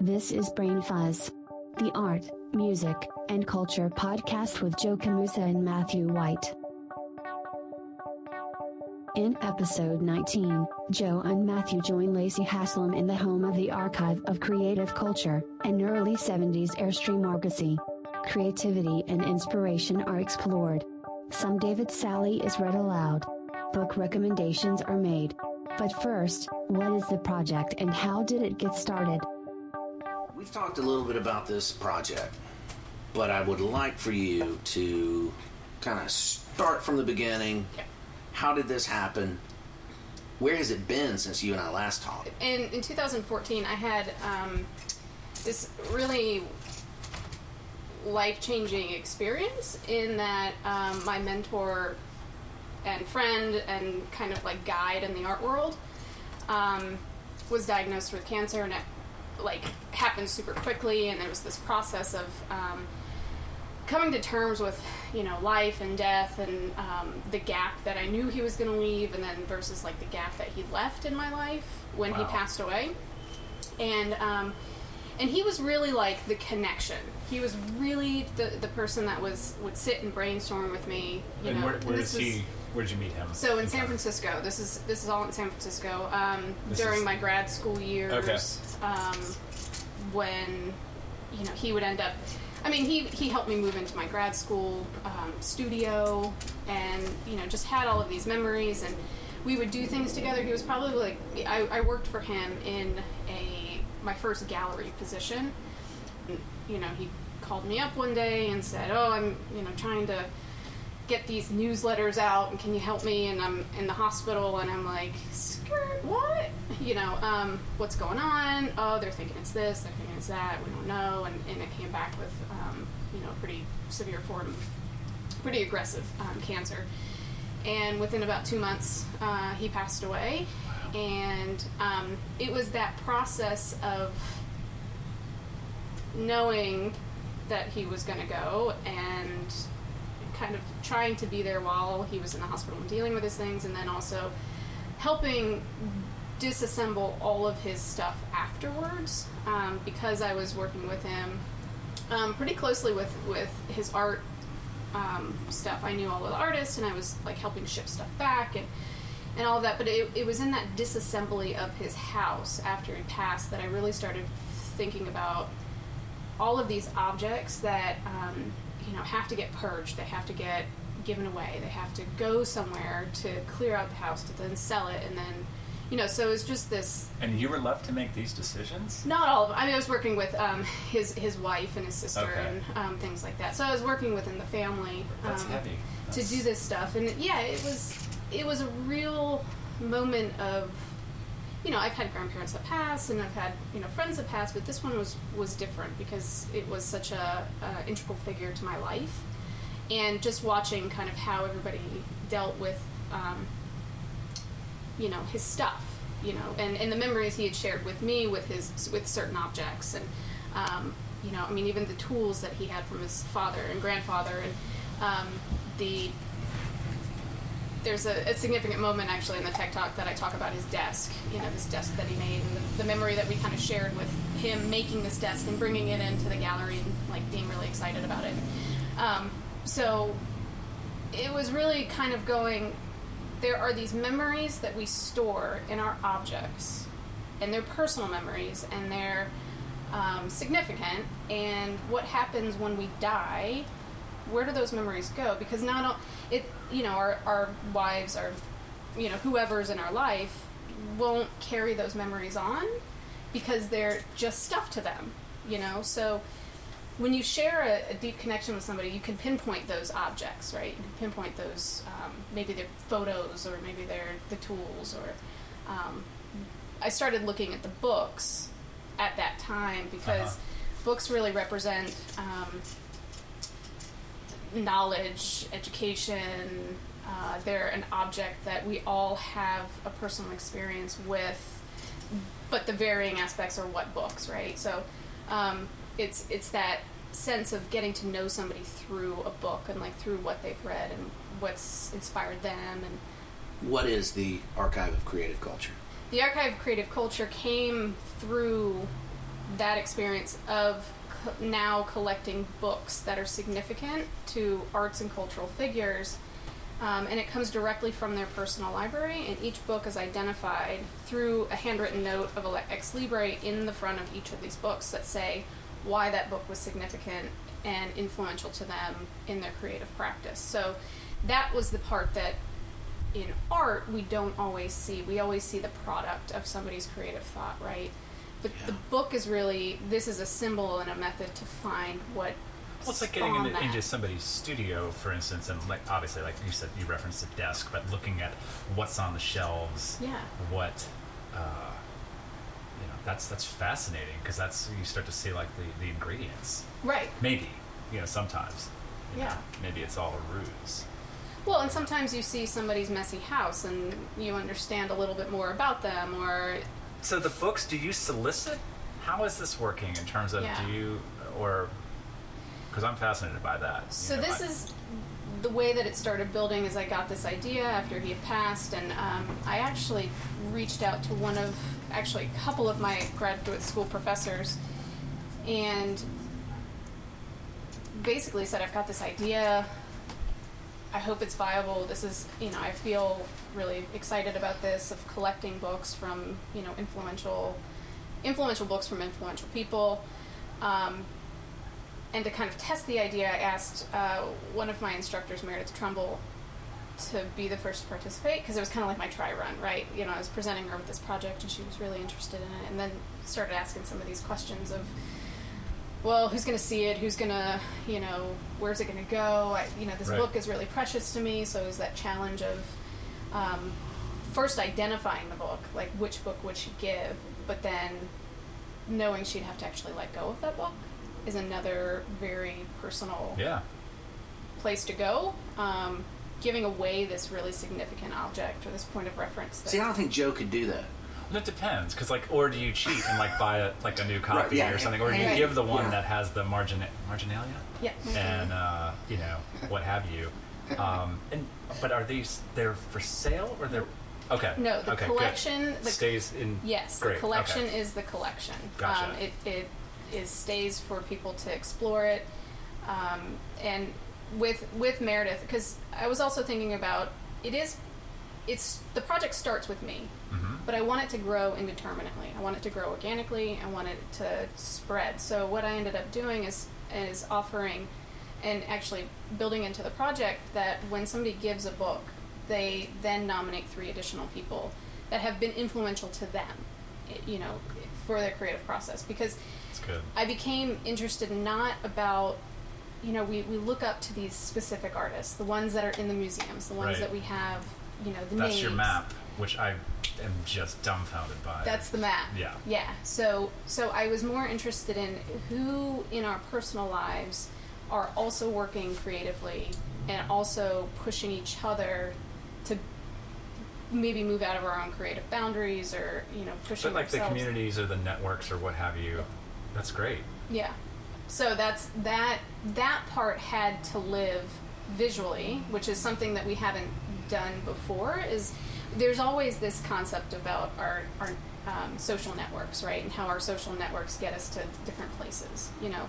This is Brain Fuzz, the art, music, and culture podcast with Joe Camusa and Matthew White. In episode 19, Joe and Matthew join Lacey Haslam in the home of the Archive of Creative Culture, an early 70s Airstream Argosy. Creativity and inspiration are explored. Some David Salle is read aloud. Book recommendations are made. But first, what is the project and how did it get started? We've talked a little bit about this project, but I would like for you to kind of start from the beginning. How did this happen? Where has it been since you and I last talked? In, in 2014, I had um, this really life changing experience in that um, my mentor and friend and kind of like guide in the art world um, was diagnosed with cancer and it like happened super quickly and there was this process of um, coming to terms with you know life and death and um, the gap that I knew he was going to leave and then versus like the gap that he left in my life when he passed away. And um, and he was really like the connection. He was really the the person that was would sit and brainstorm with me you and know where, and this is was- he? Where did you meet him? so in San Francisco, this is this is all in San Francisco. Um, during is- my grad school years, Okay. um, when you know he would end up. I mean, he he helped me move into my grad school um, studio, and you know just had all of these memories, and we would do things together. He was probably like I, I worked for him in a my first gallery position. You know, he called me up one day and said, "Oh, I'm you know trying to." Get these newsletters out and can you help me? And i'm in the hospital and i'm like skirt what? You know um, what's going on? Oh they're thinking it's this they're thinking it's that we don't know. And, and it came back with um, you know pretty severe form of pretty aggressive um, cancer. And within about two months uh, he passed away. And um, it was that process of knowing that he was going to go and kind of trying to be there while he was in the hospital and dealing with his things, and then also helping disassemble all of his stuff afterwards um, because I was working with him um, pretty closely with, with his art um, stuff. I knew all of the artists, and I was like helping ship stuff back and and all of that. But it, it was in that disassembly of his house after he passed that I really started thinking about all of these objects that um, you know have to get purged. They have to get given away. They have to go somewhere to clear out the house to then sell it, and then you know. So it's just this. And you were left to make these decisions. Not all of them. I mean, I was working with um, his his wife and his sister Okay. and um, things like that. So I was working within the family. That's um, heavy. to do this stuff and yeah it was it was a real moment of you know i've had grandparents that pass and i've had you know friends that pass but this one was was different because it was such a, a integral figure to my life. And just watching kind of how everybody dealt with um, you know his stuff you know and, and the memories he had shared with me with his with certain objects and um, you know i mean even the tools that he had from his father and grandfather and um, the there's a, a significant moment actually in the tech talk that I talk about his desk, you know, this desk that he made, and the, the memory that we kind of shared with him making this desk and bringing it into the gallery and like being really excited about it. Um, so it was really kind of going. There are these memories that we store in our objects, and they're personal memories, and they're um, significant. And what happens when we die? Where do those memories go? Because not all, it, you know, our our wives, our, you know, whoever's in our life, won't carry those memories on because they're just stuff to them, you know. So when you share a, a deep connection with somebody, you can pinpoint those objects, right? You can pinpoint those, um, maybe they're photos or maybe they're the tools. Or um, I started looking at the books at that time because Uh-huh. books really represent um, knowledge, education. Uh, they're an object that we all have a personal experience with, but the varying aspects are what books, right? So um, it's it's that sense of getting to know somebody through a book and like through what they've read and what's inspired them and What is the Archive of Creative Culture? the archive of creative culture came through that experience of co- now collecting books that are significant to arts and cultural figures um, and it comes directly from their personal library and each book is identified through a handwritten note of ex libris in the front of each of these books that say why that book was significant and influential to them in their creative practice. So that was the part that in art we don't always see. We always see the product of somebody's creative thought right but the book is really this is a symbol and a method to find what Well, it's like getting into, into somebody's studio, for instance, and like obviously, like you said, you referenced a desk, but looking at what's on the shelves, Yeah. what, uh, you know, that's that's fascinating because that's you start to see like the, the ingredients. right Maybe, you know, sometimes, you Yeah. know, maybe it's all a ruse. well and sometimes you see somebody's messy house and you understand a little bit more about them or So the books, do you solicit? How is this working in terms of Yeah. do you or because I'm fascinated by that. you So know, this I- is the way that it started building. Is I got this idea after he had passed, and um, I actually reached out to one of, actually a couple of my graduate school professors, and basically said, "I've got this idea. I hope it's viable. This is, you know, I feel really excited about this of collecting books from, you know, influential, influential books from influential people." Um, and to kind of test the idea, I asked uh, one of my instructors, Meredith Trumbull, to be the first to participate because it was kind of like my try run, right? You know, I was presenting her with this project and she was really interested in it, and then started asking some of these questions of, well, who's going to see it? Who's going to, you know, where's it going to go? I, you know, this Right. book is really precious to me, so is that challenge of um, first identifying the book, like which book would she give, but then knowing she'd have to actually let go of that book is another very personal yeah. place to go. Um, giving away this really significant object or this point of reference. That, See, I don't think Joe could do that. Well, it depends, because like, or do you cheat and like buy a, like a new copy yeah, or something, or do you give the one Yeah. that has the margin marginalia yeah, and uh, you know what have you? Um, and but are these they're for sale or they're okay? No, the okay, collection- the- stays in. Yes, great. the collection okay. is the collection. Gotcha. Um, it, it is stays for people to explore it, um, and with with Meredith because I was also thinking about it is it's the project starts with me, Mhm. but I want it to grow indeterminately. I want it to grow organically. I want it to spread. So what I ended up doing is is offering and actually building into the project that when somebody gives a book, they then nominate three additional people that have been influential to them, you know, for their creative process. Because good. I became interested not about, you know, we, we look up to these specific artists, the ones that are in the museums, the ones Right. that we have, you know, the That's names. your map, which I am just dumbfounded by. That's the map. Yeah. Yeah. So so I was more interested in who in our personal lives are also working creatively and also pushing each other to maybe move out of our own creative boundaries or you know pushing But like the communities or the networks or what have you, that's great. Yeah. So that's that that part had to live visually, which is something that we haven't done before is there's always this concept about our our um, social networks, right? And how our social networks get us to different places, you know.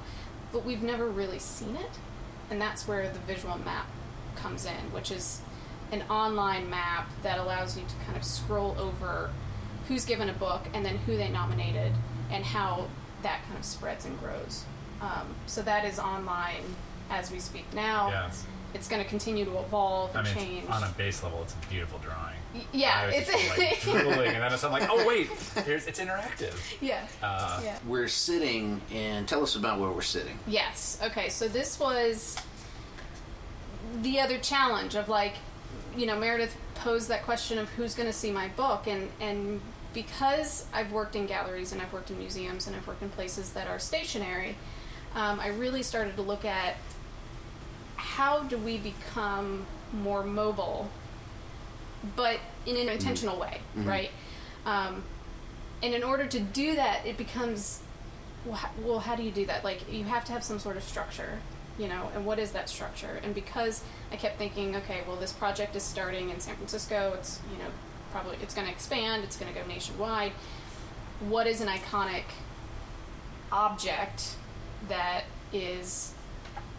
But we've never really seen it. And that's where the visual map comes in, which is an online map that allows you to kind of scroll over who's given a book and then who they nominated and how that kind of spreads and grows. Um, so that is online as we speak now. Yeah, it's- It's going to continue to evolve I and mean, change. on a base level, it's a beautiful drawing. Y- yeah, I was it's just like drooling, and then I'm like, oh wait, here's it's interactive. yeah. Uh, yeah. We're sitting, and tell us about where we're sitting. Yes. Okay. So this was the other challenge of like, you know, Meredith posed that question of who's going to see my book, and and because I've worked in galleries and I've worked in museums and I've worked in places that are stationary, um, I really started to look at how do we become more mobile, but in an intentional way, right? Um, and in order to do that, it becomes well, how do you do that? Like, you have to have some sort of structure, you know, and what is that structure? And because I kept thinking, okay, well, this project is starting in San Francisco, it's, you know, probably it's going to expand. It's going to go nationwide. What is an iconic object that is,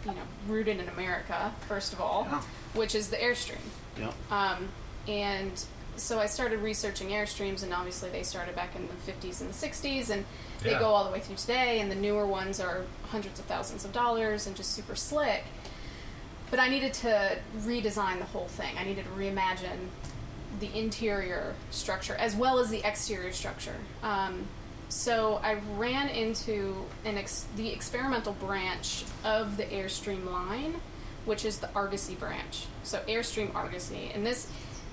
you know, rooted in America first of all, Yeah. which is the Airstream. Yep. Um, and so I started researching Airstreams, and obviously they started back in the 50s and the 60s, and they Yeah. go all the way through today. And the newer ones are hundreds of thousands of dollars and just super slick. But I needed to redesign the whole thing. I needed to reimagine the interior structure as well as the exterior structure. Um, so I ran into an ex- the experimental branch of the Airstream line, which is the Argosy branch. So Airstream Argosy, and this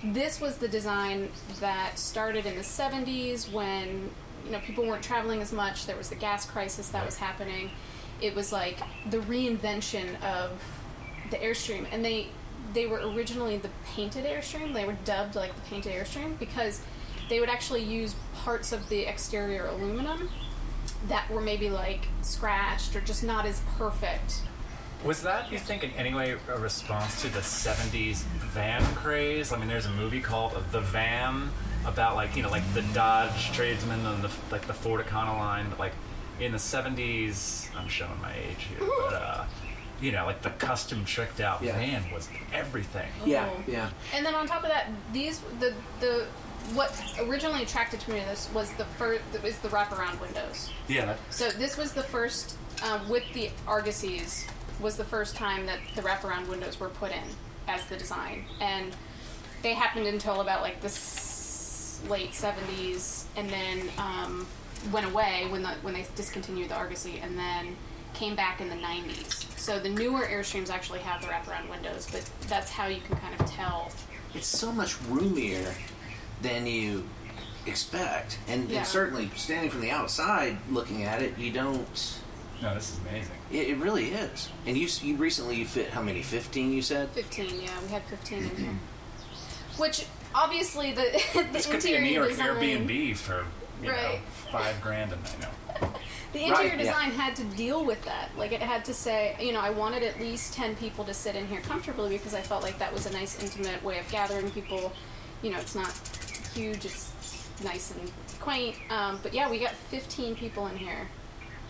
this was the design that started in the 70s when you know people weren't traveling as much. There was the gas crisis that was happening. It was like the reinvention of the Airstream, and they they were originally the painted Airstream. They were dubbed like the painted Airstream because they would actually use parts of the exterior aluminum that were maybe like scratched or just not as perfect. Was that, you think, in any way a response to the 70s van craze? I mean, there's a movie called The Van about, like, you know, like the Dodge tradesman and the, like, the Ford Econoline. But, like, in the 70s, I'm showing my age here, but, uh, you know, like the custom tricked out Yeah. van was everything. Yeah. Oh. Yeah. And then on top of that, these the the what originally attracted to me to this was the first was the wraparound windows. Yeah. So this was the first um, with the Argosies was the first time that the wraparound windows were put in as the design, and they happened until about like the s- late seventies, and then um, went away when the when they discontinued the Argosy, and then came back in the nineties. So the newer Airstreams actually have the wraparound windows, but that's how you can kind of tell. It's so much roomier than you expect, and, Yeah. and certainly standing from the outside looking at it, you don't. no, this is amazing. It, it really is. And you you recently you fit how many? Fifteen? You said. 15, yeah, we had 15 in here. Which obviously the, the This could be a interior New York design, Airbnb for, you know, Right. five grand a night. No. The interior Right, yeah. design had to deal with that. Like it had to say, you know, I wanted at least 10 people to sit in here comfortably because I felt like that was a nice intimate way of gathering people. You know, it's not huge, it's nice and quaint. Um, but yeah, we got 15 people in here.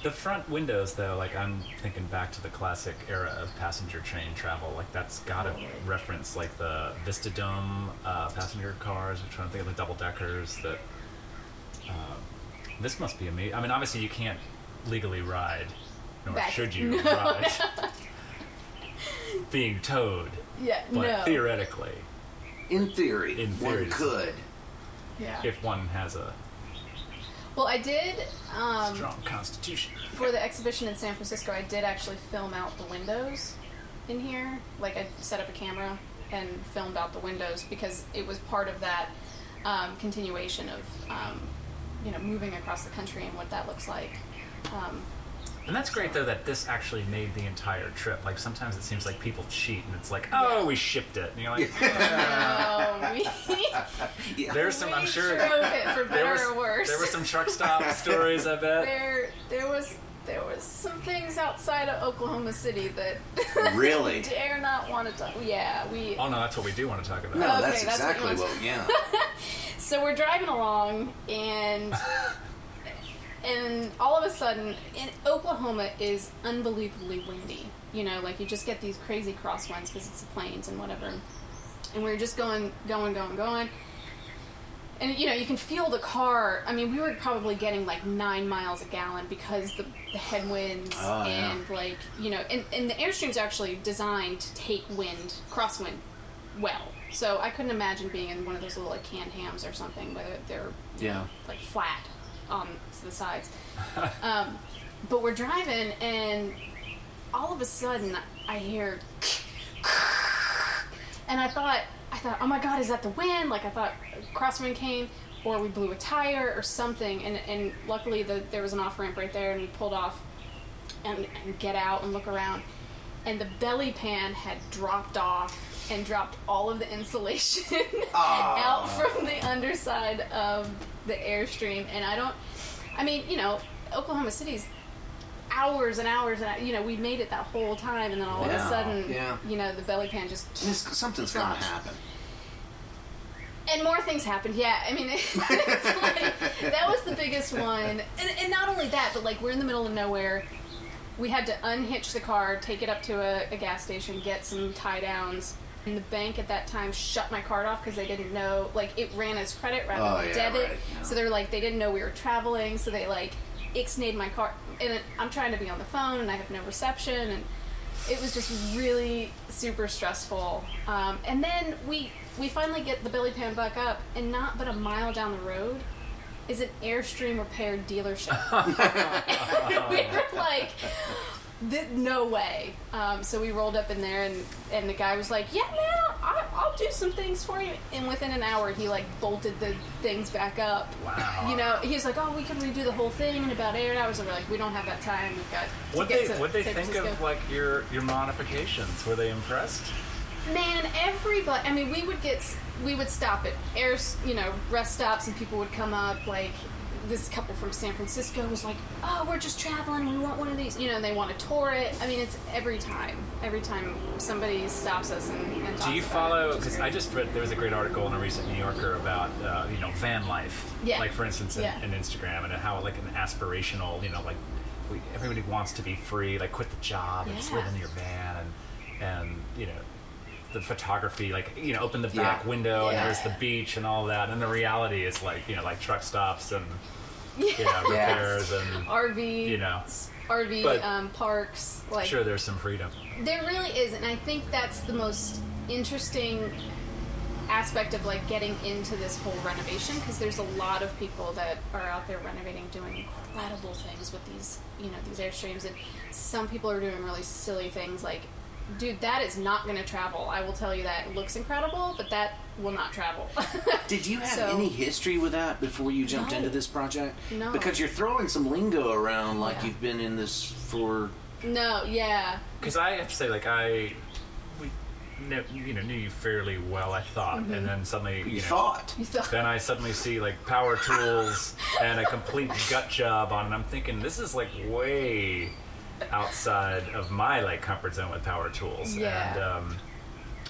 The front windows, though, like I'm thinking back to the classic era of passenger train travel. Like that's got to reference like the Vista Dome uh, passenger cars. I'm trying to think of the double deckers. That um, this must be amazing. I mean, obviously you can't legally ride, nor Back- should you No. ride being towed. Yeah, But no. theoretically, In theory, In theory, one theory. could. Yeah. if one has a Well, I did. Um, strong constitution, For the exhibition in San Francisco, I did actually film out the windows in here. Like, I set up a camera and filmed out the windows because it was part of that um, continuation of, um, you know, moving across the country and what that looks like. And that's great though that this actually made the entire trip. Like sometimes it seems like people cheat and it's like, oh, we shipped it. And you're like, oh, we, Yeah. there's some. we I'm sure drove it for there better was or worse. there were some truck stop stories. I bet. there, there was there was some things outside of Oklahoma City that Really? dare not want to talk. Yeah, we Oh no, that's what we do want to talk about. No, Okay, that's that's what you exactly want. what. Yeah. So we're driving along, and and all of a sudden, in Oklahoma is unbelievably windy. You know, like you just get these crazy crosswinds because it's the plains and whatever. And we are just going, going, going, going. And you know, you can feel the car. I mean, we were probably getting like nine miles a gallon because the, the headwinds Oh, yeah. and like you know, and, and the airstream's actually designed to take wind, crosswind, well. So I couldn't imagine being in one of those little like canned hams or something where they're Yeah. like flat on the sides. um, but we're driving, and all of a sudden I hear, and I thought, I thought, oh my god, is that the wind? Like I thought crosswind came, or we blew a tire or something. And and luckily the, there was an off ramp right there, and we pulled off and, and get out and look around. And the belly pan had dropped off and dropped all of the insulation out from the underside of the airstream. And I don't, I mean, you know, Oklahoma City's hours and hours and you know we made it that whole time and then all of a sudden yeah. you know the belly pan just This- something's gonna happen. and more things happened. Yeah, I mean, it's like, that was the biggest one. And, and not only that, but like we're in the middle of nowhere. We had to unhitch the car, take it up to a, a gas station, get some tie downs. And the bank at that time shut my card off because they didn't know, like, it ran as credit rather Oh, than yeah, debit. right, yeah. So they're like, they didn't know we were traveling, so they like ixnayed my card. And it, I'm trying to be on the phone and I have no reception. And it was just really super stressful. Um, and then we we finally get the belly pan buck up, and not but a mile down the road is an Airstream repair dealership. we were like, "Th- no way. Um, so we rolled up in there, and and the guy was like, yeah, man, I, I'll do some things for you. And within an hour, he like bolted the things back up. Wow. You know, he's like, oh, we can redo the whole thing in about eight hours. And we're like, we don't have that time. We've got to What get they to what they San think Francisco." of like your your modifications? Were they impressed? Man, everybody. I mean, we would get, we would stop at air, you know, rest stops, and people would come up. Like this couple from San Francisco was like, "Oh, we're just traveling. We want one of these." You know, they want to tour it. I mean, it's every time. Every time somebody stops us and, and Do you follow? it, which is Because. I just read there was a great article in a recent New Yorker about uh, you know van life. Yeah. Like for instance, in, Yeah. in Instagram and how like an aspirational, you know, like we, everybody wants to be free, like quit the job and just live in your van and and you know the photography, like you know, open the Yeah. back window and there's the beach and all that, and the reality is like you know like truck stops and you know repairs and RV, you know. RV But- um, parks, like sure there's some freedom. There really is, and I think that's the most interesting aspect of like getting into this whole renovation because there's a lot of people that are out there renovating doing incredible things with these you know these airstreams and some people are doing really silly things like dude that is not going to travel i will tell you that it looks incredible but that will not travel Did you have So- any history with that before you jumped No. into this project? No. Because you're throwing some lingo around like Yeah. you've been in this for. no yeah Because I have to say, like I, we, kn- you know, knew you fairly well. I thought, Mm-hmm. and then suddenly, you, You know, thought. you thought Then I suddenly see like power tools and a complete gut job on, it. and I'm thinking this is like way outside of my like comfort zone with power tools, Yeah. and um,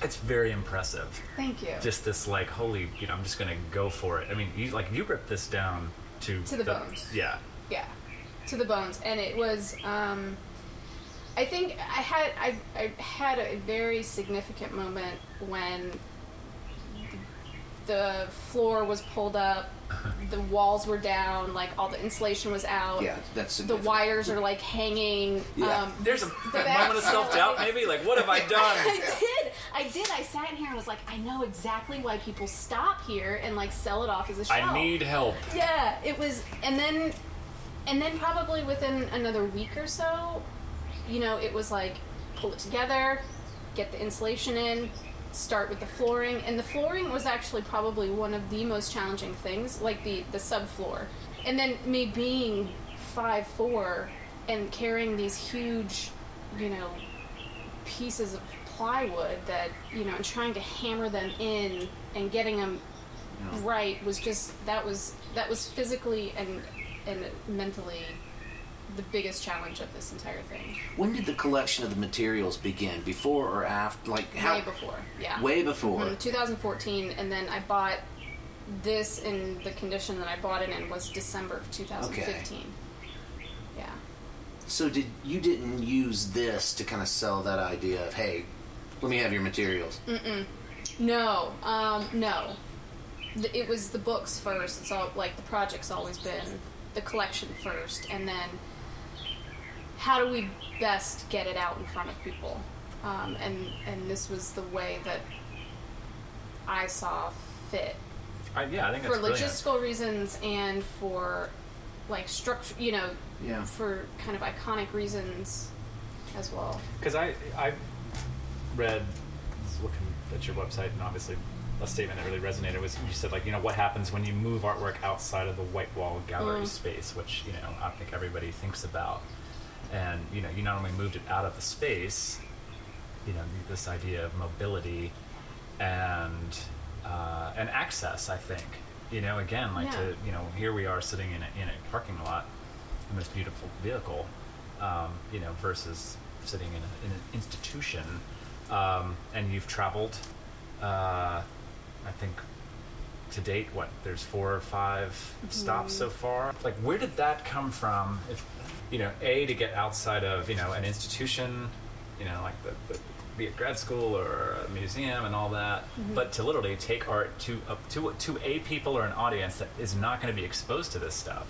it's very impressive. thank you Just this like holy, you know, I'm just gonna go for it. I mean, you like you ripped this down to To the bones. Yeah. yeah to the bones and it was um i think i had i, I had a very significant moment when the floor was pulled up the walls were down like all the insulation was out Yeah, that's the wires are like hanging Yeah. um, There's a, the moment of self doubt, maybe. Like, what have I done? I did. I did. I sat in here and was like, I know exactly why people stop here and like sell it off as a shelf. I need help. Yeah, it was, and then, and then probably within another week or so, you know, it was like pull it together, get the insulation in, start with the flooring, and the flooring was actually probably one of the most challenging things, like the the subfloor, and then me being five four and carrying these huge, you know, pieces of plywood that you know, and trying to hammer them in and getting them right was just that was that was physically and and mentally the biggest challenge of this entire thing. When did the collection of the materials begin? Before or after? Like how? Way before, yeah. Way before. Mhm, 2014, and then I bought this in the condition that I bought it in was December of 2015. Okay. Yeah. So did you didn't use this to kind of sell that idea of hey, let me have your materials? Mm. No, um, no. It was the books first. It's all like the project's always been the collection first, and then how do we best get it out in front of people? Um, and and this was the way that I saw fit I, yeah, I think for that's brilliant. logistical reasons and for like structure. You know, Yeah. for kind of iconic reasons as well. Because I I read looking at your website and obviously a statement that really resonated was you said like you know what happens when you move artwork outside of the white wall gallery Mm. space which you know I think everybody thinks about and you know you not only moved it out of the space you know this idea of mobility and uh, and access I think you know again like Yeah. to you know here we are sitting in a, in a parking lot in this beautiful vehicle um, you know versus sitting in, a, in an institution um, and you've traveled uh, I think to date, what there's four or 5 stops so far. Like, where did that come from? If you know, a to get outside of you know an institution, you know, like the, the be it grad school or a museum and all that, but to literally take art to a, to to a people or an audience that is not going to be exposed to this stuff.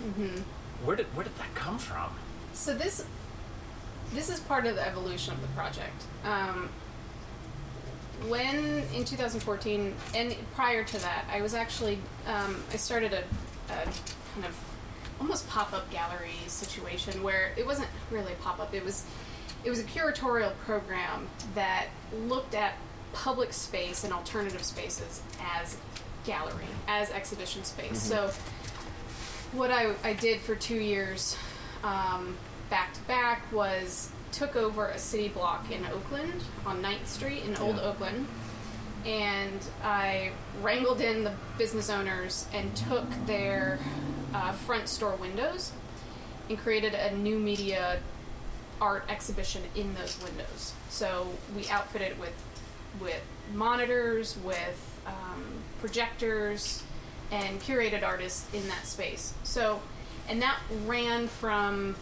Where did where did that come from? So this this is part of the evolution of the project. Um, when in 2014 and prior to that, I was actually um, I started a, a kind of almost pop up gallery situation where it wasn't really pop up. It was it was a curatorial program that looked at public space and alternative spaces as gallery, as exhibition space. So what I, I did for two years um, back to back was took over a city block in Oakland on 9th Street in Old Oakland and I wrangled in the business owners and took their uh, front store windows and created a new media art exhibition in those windows. So we outfitted it with with monitors, with um, projectors, and curated artists in that space. So, and that ran from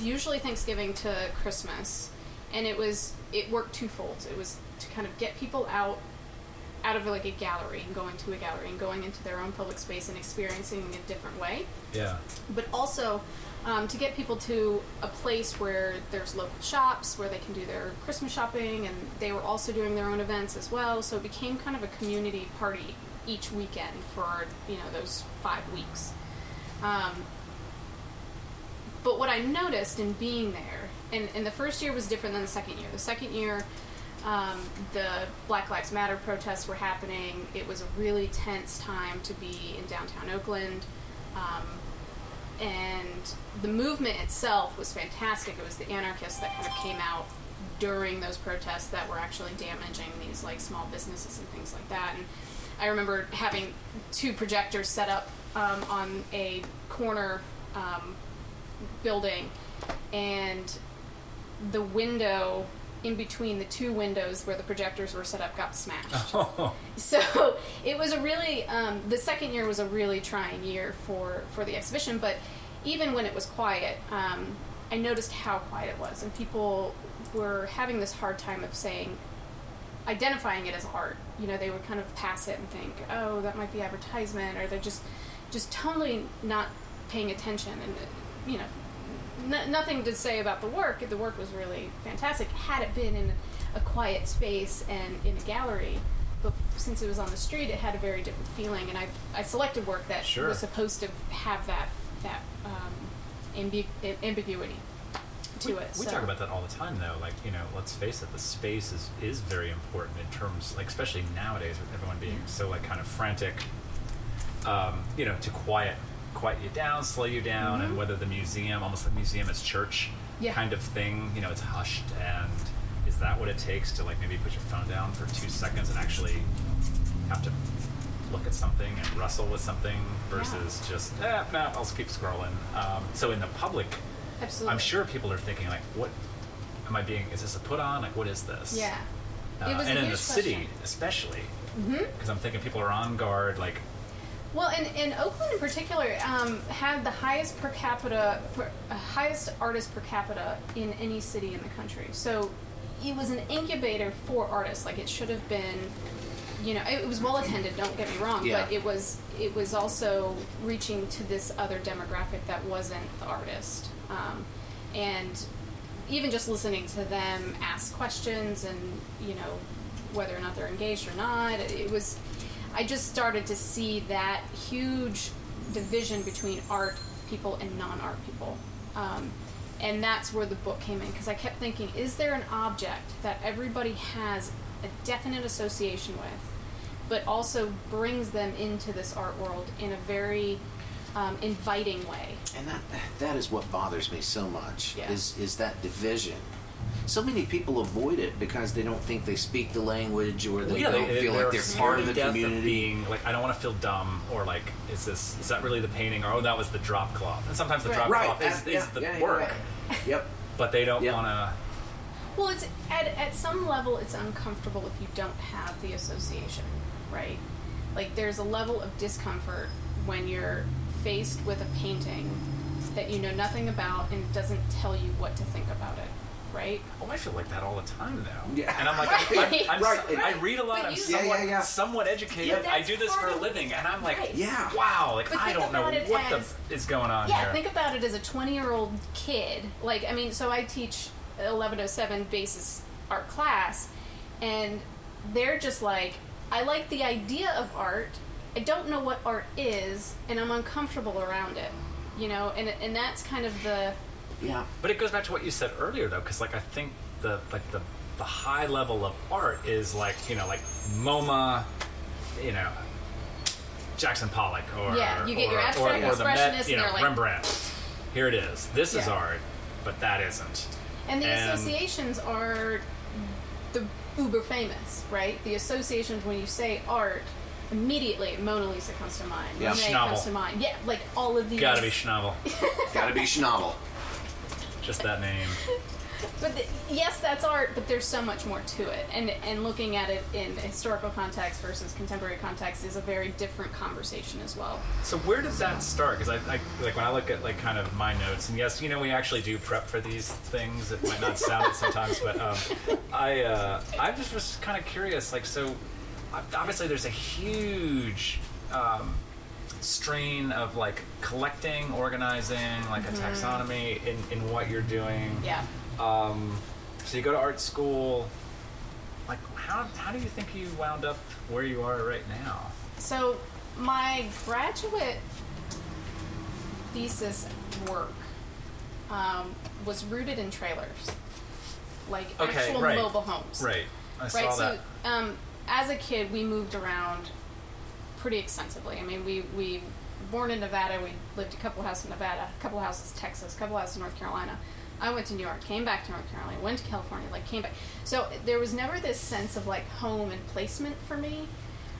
usually Thanksgiving to Christmas, and it was it worked twofold. It was to kind of get people out out of like a gallery and going to a gallery and going into their own public space and experiencing a different way Yeah. but also um, to get people to a place where there's local shops where they can do their Christmas shopping, and they were also doing their own events as well. So it became kind of a community party each weekend for you know those five weeks. Um, but what I noticed in being there, and, and the first year was different than the second year. The second year, um, the Black Lives Matter protests were happening. It was a really tense time to be in downtown Oakland. Um, and the movement itself was fantastic. It was the anarchists that kind of came out during those protests that were actually damaging these like small businesses and things like that. And I remember having two projectors set up um, on a corner um, building, and the window in between the two windows where the projectors were set up got smashed. So it was a really um, the second year was a really trying year for for the exhibition. But even when it was quiet, um, I noticed how quiet it was, and people were having this hard time of saying identifying it as art. You know, they would kind of pass it and think, "Oh, that might be advertisement," or they're just just totally not paying attention. And you know, n- nothing to say about the work. The work was really fantastic. Had it been in a quiet space and in a gallery, but since it was on the street, it had a very different feeling. And I I selected work that Sure. was supposed to have that that um, ambi- ambiguity to we, it. We so. talk about that all the time, though. Like, you know, let's face it, the space is, is very important in terms, like, especially nowadays with everyone being so, like, kind of frantic, um, you know, to quiet quiet you down, slow you down, and whether the museum, almost like museum is church Mm-hmm. Yeah. kind of thing, you know, it's hushed. And is that what it takes to, like, maybe put your phone down for two seconds and actually have to look at something and wrestle with something versus just, eh, no, I'll just keep scrolling. Um, so in the public, Absolutely. I'm sure people are thinking like, what am I being? Is this a put on? Like, what is this? Yeah. Uh, It was a and in the city, question. Mm-hmm. especially, because I'm thinking people are on guard. Like, Well, and, and Oakland in particular um, had the highest per capita, per, uh, highest artist per capita in any city in the country. So it was an incubator for artists. Like it should have been, you know, it, it was well attended. Don't get me wrong, Yeah. but it was it was also reaching to this other demographic that wasn't the artist, um, and even just listening to them ask questions and you know whether or not they're engaged or not it was i just started to see that huge division between art people and non-art people um, and that's where the book came in because i kept thinking is there an object that everybody has a definite association with but also brings them into this art world in a very um, inviting way And that that is what bothers me so much Yeah. is is that division. So many people avoid it because they don't think they speak the language or they yeah, don't they, feel they're like they're part of the scared to death community. being like, I don't want to feel dumb, or like, is this is that really the painting, or oh, that was the drop cloth? And sometimes the Right. drop right. cloth is, uh, is the yeah, yeah, work, right. Yep. but they don't Yeah. want to. Well, it's at, at some level it's uncomfortable if you don't have the association, right? Like there's a level of discomfort when you're faced with a painting that you know nothing about and doesn't tell you what to think about it, right? Oh, I feel like that all the time, though. Yeah. And I'm like, Right. I'm, I'm, Right. so- I read a lot. But I'm you- Yeah, somewhat, yeah, yeah. somewhat educated. Yeah, I do this for a living, and I'm like, Right. Yeah. wow, like But I don't know about it what as- the is going on here. Yeah, here. think about it as a 20 year old kid. Like, I mean, so I teach 1107 basis art class, and they're just like, I like the idea of art. I don't know what art is, and I'm uncomfortable around it. You know, and and that's kind of the Yeah. But it goes back to what you said earlier, though, because like I think the like the the high level of art is like you know like MoMA, you know, Jackson Pollock, or Yeah, you get or, your abstract or, or the Met, you know, like- Rembrandt. Here it is. This is art, but that isn't. And the And- associations are the uber famous, right? The associations when you say art, immediately Mona Lisa comes to mind. Yeah. Monet Schnabel. comes to mind. Yeah, like all of these. Gotta be Schnabel. Gotta be Schnabel. Just that name. But the, yes, that's art, but there's so much more to it. And and looking at it in historical context versus contemporary context is a very different conversation as well. So where does that start? Because I, I like when I look at like kind of my notes, and yes, you know we actually do prep for these things. It might not sound it sometimes, but um, I uh, I just was kind of curious. Like so, obviously there's a huge um, strain of like collecting, organizing, like a taxonomy in in what you're doing. Yeah. Um, so you go to art school. Like how how do you think you wound up where you are right now? So my graduate thesis work um, was rooted in trailers, like Okay, actual right. mobile homes. Right. I saw right so um, as a kid we moved around pretty extensively. I mean we we born in nevada we lived a couple houses in nevada a couple houses in texas a couple houses in north carolina. I went to new york came back to north carolina went to california like came back. So there was never this sense of like home and placement for me.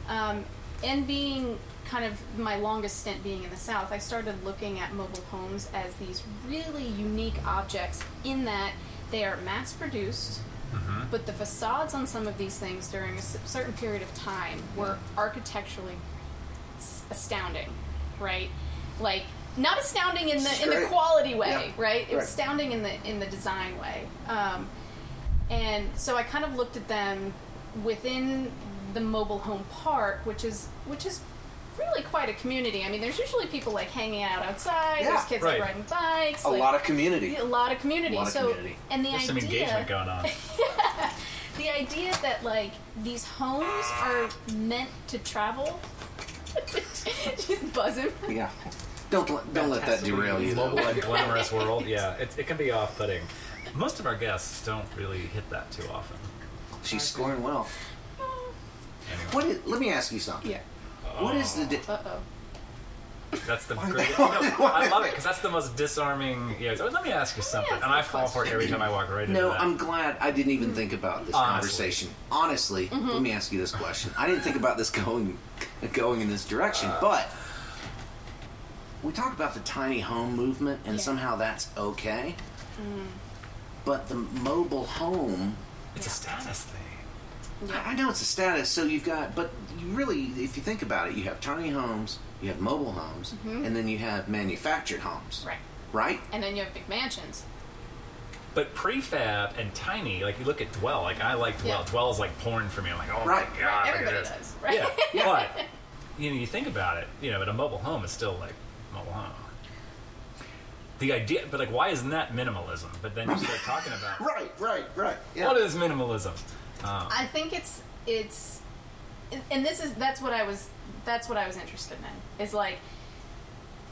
Um, and being kind of my longest stint being in the south i started looking at mobile homes as these really unique objects in that they are mass produced but the facades on some of these things during a certain period of time were architecturally astounding, right? Like not astounding in the in the quality way, Yeah. right? It was astounding in the in the design way. Um, and so I kind of looked at them within the mobile home park, which is which is really quite a community. I mean, there's usually people like hanging out outside. Yeah, there's kids right. like riding bikes. A like, lot of community. a lot of community. A lot of so community. and the There's some idea engagement going on. the idea that like these homes are meant to travel. She's buzzing. Yeah. Don't let- don't let that derail you. though. Mobile and glamorous world. Yeah, it, it can be off-putting. Most of our guests don't really hit that too often. She's scoring well. Anyway, What is, let me ask you something. Yeah. What is the di- Uh oh. that's the Why great. not? No, I love it because that's the most disarming. Yeah, so let me ask you something, and I fall for it every time I walk right into No, that. I'm glad I didn't even think about this Honestly. conversation. Honestly, Mm-hmm. let me ask you this question. I didn't think about this going going in this direction, Uh. but we talk about the tiny home movement and Yeah. somehow that's okay. But the mobile home It's a status thing. I I know it's a status, so you've got, but you really, if you think about it, you have tiny homes, you have mobile homes, mm-hmm. and then you have manufactured homes. Right. Right? And then you have big mansions. But prefab and tiny, like you look at Dwell, like I like Dwell. Yeah. Dwell is like porn for me. I'm like, oh Right. my god, look at Everybody this. does, right? Yeah, Yeah. but you know, you think about it, you know, but a mobile home is still like mobile home. The idea, but like, why isn't that minimalism? But then you start talking about Right, right, right. Yeah. what is minimalism? Um, I think it's it's, and this is that's what I was that's what I was interested in is like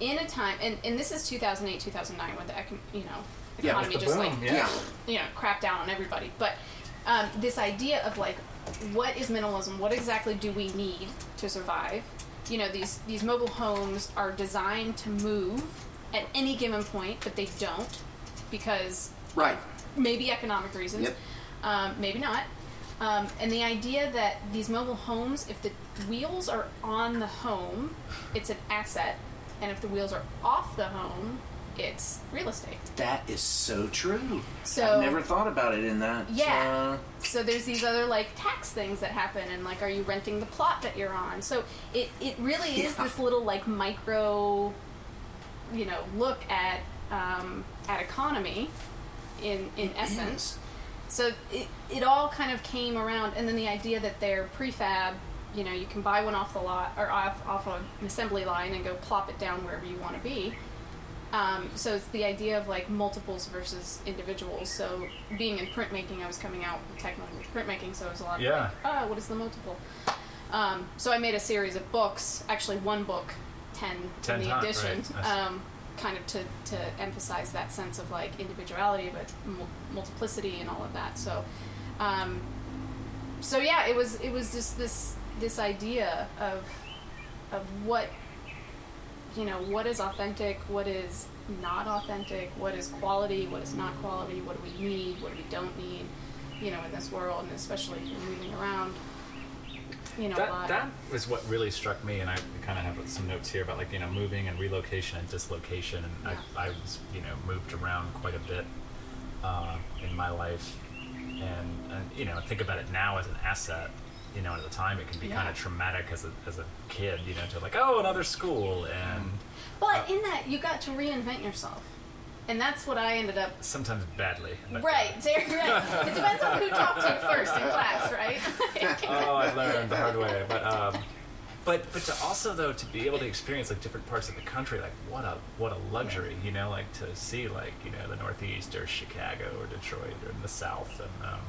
in a time and, and this is 2008 2009 when the econ, you know economy with the just boom, like yeah. yeah. you know crap down on everybody but um, this idea of like what is minimalism what exactly do we need to survive you know these these mobile homes are designed to move at any given point but they don't because Right. maybe economic reasons, Yep. um, maybe not. Um, and the idea that these mobile homes, if the wheels are on the home, it's an asset, and if the wheels are off the home, it's real estate. That is so true. So- I've never thought about it in that. Yeah. uh, So there's these other like tax things that happen, and like, are you renting the plot that you're on? So it it really is Yeah. this little like micro, you know, look at um, at economy, in in essence. So it it all kind of came around, and then the idea that they're prefab. You know, you can buy one off the lot or off off of an assembly line and go plop it down wherever you want to be. Um, so it's the idea of like multiples versus individuals. So being in printmaking, I was coming out technically with printmaking, so it was a lot Yeah. of like, oh, what is the multiple? Um, so I made a series of books, actually one book, ten, 10 in the edition, right. Um, kind of to, to emphasize that sense of like individuality, but multiplicity and all of that. So, um, so yeah, it was it was just this this idea of of what you know what is authentic, what is not authentic, what is quality, what is not quality, what do we need, what do we don't need, you know, in this world, and especially moving around, you know, That, that was what really struck me, and I kind of have some notes here about like you know moving and relocation and dislocation, and Yeah. I, I was you know moved around quite a bit uh, in my life, and, and you know think about it now as an asset. You know, at the time it can be kind of traumatic as a as a kid. You know, to like oh another school, and but in that, you got to reinvent yourself, and that's what I ended up. sometimes badly. Right, right. It depends on who talked to you first in class, right? oh, I learned the hard way. But um, but but to also though to be able to experience like different parts of the country, like what a what a luxury, you know, like to see like you know the Northeast or Chicago or Detroit or in the South, and um,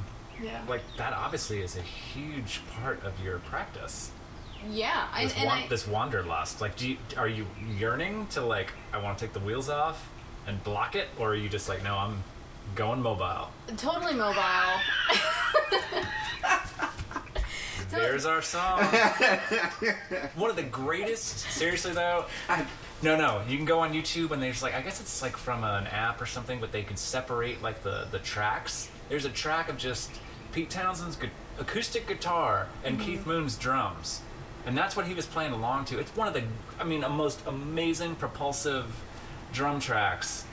yeah. like that obviously is a huge part of your practice. yeah, and, This, and wan- I, this wanderlust, like, do you, are you yearning to like I want to take the wheels off and block it, or are you just like no, I'm going mobile? totally mobile. There's our song. One of the greatest. Seriously though, no, no. You can go on YouTube and there's like I guess it's like from an app or something, but they can separate like the the tracks. There's a track of just Pete Townshend's gu- acoustic guitar and mm-hmm. Keith Moon's drums, and that's what he was playing along to. It's one of the, I mean, a most amazing propulsive drum tracks.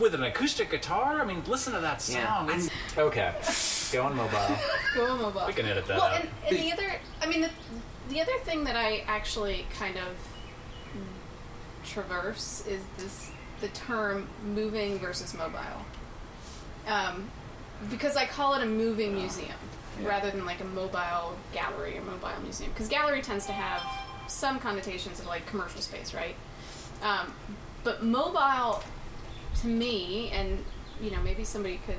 With an acoustic guitar, I mean, listen to that Yeah. song. It's, okay, going mobile. Go on mobile. We can edit that well, out. and, and the other, I mean, the, the other thing that I actually kind of traverse is this the term moving versus mobile. Um, because I call it a moving museum Yeah. rather than like a mobile gallery or mobile museum. Because gallery tends to have some connotations of like commercial space, right? Um, but mobile, to me, and you know, maybe somebody could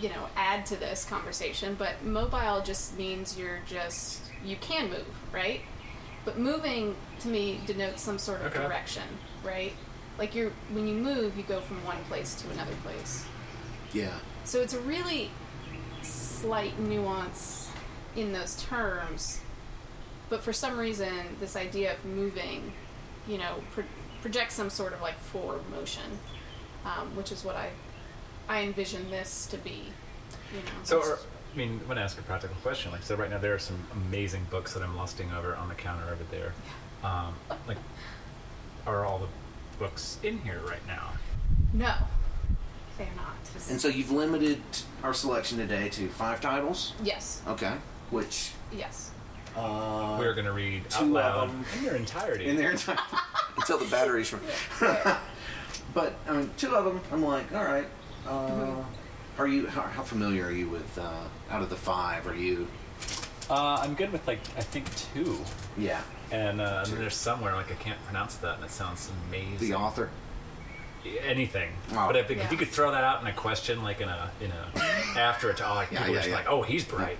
you know add to this conversation but mobile just means you're just you can move right but moving to me denotes some sort of Okay. direction right like you're when you move you go from one place to another place Yeah. so it's a really slight nuance in those terms but for some reason this idea of moving you know pro- projects some sort of like forward motion um, which is what i i envision this to be you know So, are, I mean, I want to ask a practical question. Like, so right now there are some amazing books that I'm lusting over on the counter over there. Um, like, are all the books in here right now? no they're not And so you've limited our selection today to five titles. yes Okay. Which yes uh, We're going to read out two of loud them. in their entirety. in their time until the batteries run. but I mean, two of them, I'm like, all right. Uh, Mm-hmm. Are you how, how familiar are you with uh, out of the five? Are you? Uh, I'm good with like I think two, Yeah. and, uh, and there's somewhere like I can't pronounce that, and it sounds amazing. The author. anything. Oh. But if, if Yeah. you could throw that out in a question, like in a in a after it, oh, like Yeah, people yeah, just yeah. like, oh, he's bright.